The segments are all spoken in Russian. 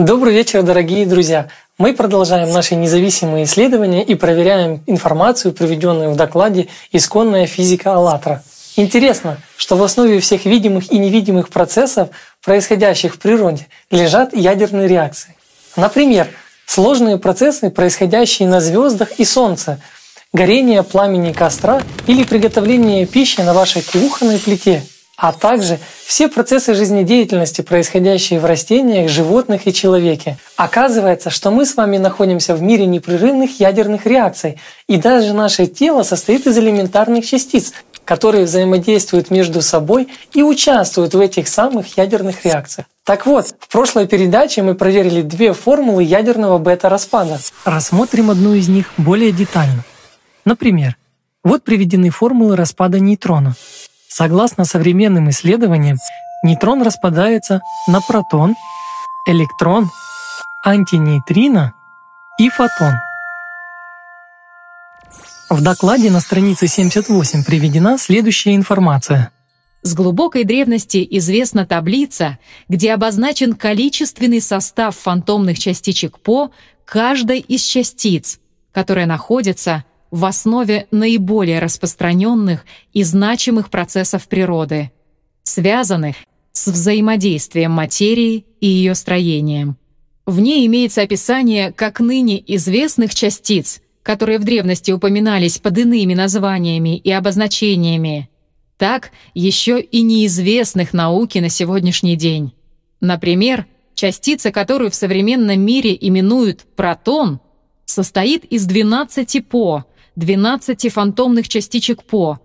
Добрый вечер, дорогие друзья! Мы продолжаем наши независимые исследования и проверяем информацию, приведенную в докладе «Исконная физика АЛЛАТРА». Интересно, что в основе всех видимых и невидимых процессов, происходящих в природе, лежат ядерные реакции. Например, сложные процессы, происходящие на звездах и Солнце, горение пламени костра или приготовление пищи на вашей кухонной плите – а также все процессы жизнедеятельности, происходящие в растениях, животных и человеке. Оказывается, что мы с вами находимся в мире непрерывных ядерных реакций, и даже наше тело состоит из элементарных частиц, которые взаимодействуют между собой и участвуют в этих самых ядерных реакциях. Так вот, в прошлой передаче мы проверили две формулы ядерного бета-распада. Рассмотрим одну из них более детально. Например, вот приведены формулы распада нейтрона. Согласно современным исследованиям, нейтрон распадается на протон, электрон, антинейтрино и фотон. В докладе на странице 78 приведена следующая информация. С глубокой древности известна таблица, где обозначен количественный состав фантомных частичек По каждой из частиц, которая находится в основе наиболее распространенных и значимых процессов природы, связанных с взаимодействием материи и ее строением. В ней имеется описание как ныне известных частиц, которые в древности упоминались под иными названиями и обозначениями, так еще и неизвестных науке на сегодняшний день. Например, частица, которую в современном мире именуют протон, состоит из 12 по, 12 фантомных частичек По.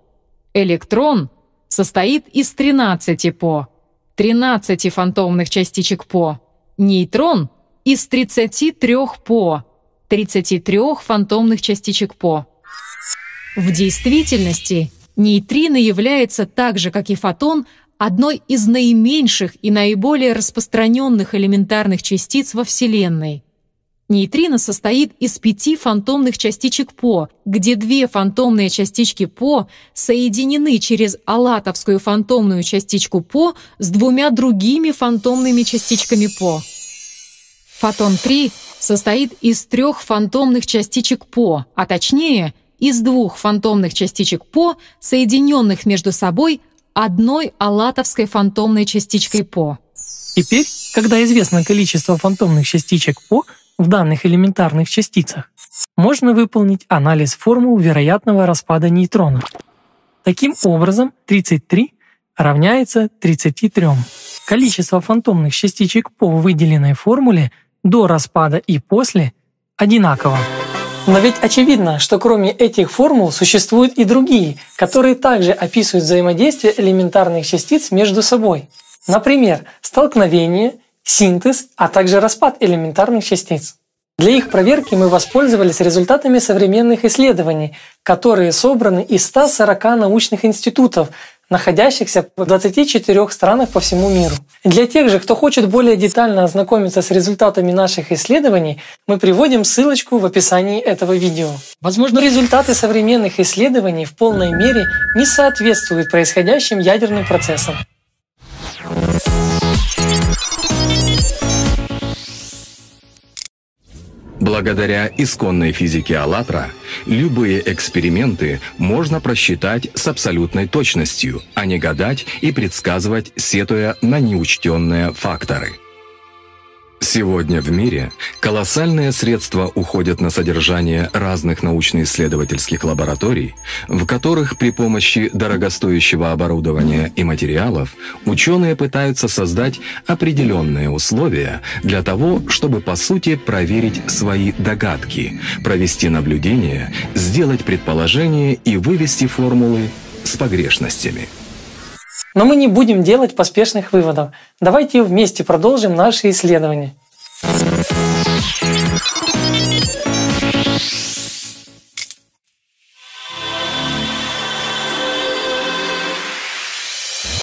Электрон состоит из 13 По, 13 фантомных частичек По. Нейтрон из 33 По, 33 фантомных частичек По. В действительности нейтрино является так же, как и фотон, одной из наименьших и наиболее распространенных элементарных частиц во Вселенной. Нейтрино состоит из пяти фантомных частичек По, где две фантомные частички По соединены через алатовскую фантомную частичку По с двумя другими фантомными частичками По. Фотон-3 состоит из трех фантомных частичек По, а точнее из двух фантомных частичек По, соединенных между собой одной алатовской фантомной частичкой По. Теперь, когда известно количество фантомных частичек По, в данных элементарных частицах, можно выполнить анализ формул вероятного распада нейтрона. Таким образом, 33 равняется 33. Количество фантомных частичек по выделенной формуле до распада и после одинаково. Но ведь очевидно, что кроме этих формул существуют и другие, которые также описывают взаимодействие элементарных частиц между собой. Например, столкновение синтез, а также распад элементарных частиц. Для их проверки мы воспользовались результатами современных исследований, которые собраны из 140 научных институтов, находящихся в 24 странах по всему миру. Для тех же, кто хочет более детально ознакомиться с результатами наших исследований, мы приводим ссылочку в описании этого видео. Возможно, результаты современных исследований в полной мере не соответствуют происходящим ядерным процессам. Благодаря исконной физике «АЛЛАТРА» любые эксперименты можно просчитать с абсолютной точностью, а не гадать и предсказывать, сетуя на неучтенные факторы – Сегодня в мире колоссальные средства уходят на содержание разных научно-исследовательских лабораторий, в которых при помощи дорогостоящего оборудования и материалов ученые пытаются создать определенные условия для того, чтобы по сути проверить свои догадки, провести наблюдения, сделать предположения и вывести формулы с погрешностями. Но мы не будем делать поспешных выводов. Давайте вместе продолжим наши исследования.